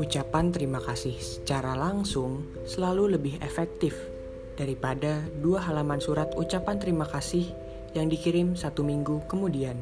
Ucapan terima kasih secara langsung selalu lebih efektif daripada dua halaman surat ucapan terima kasih yang dikirim satu minggu kemudian.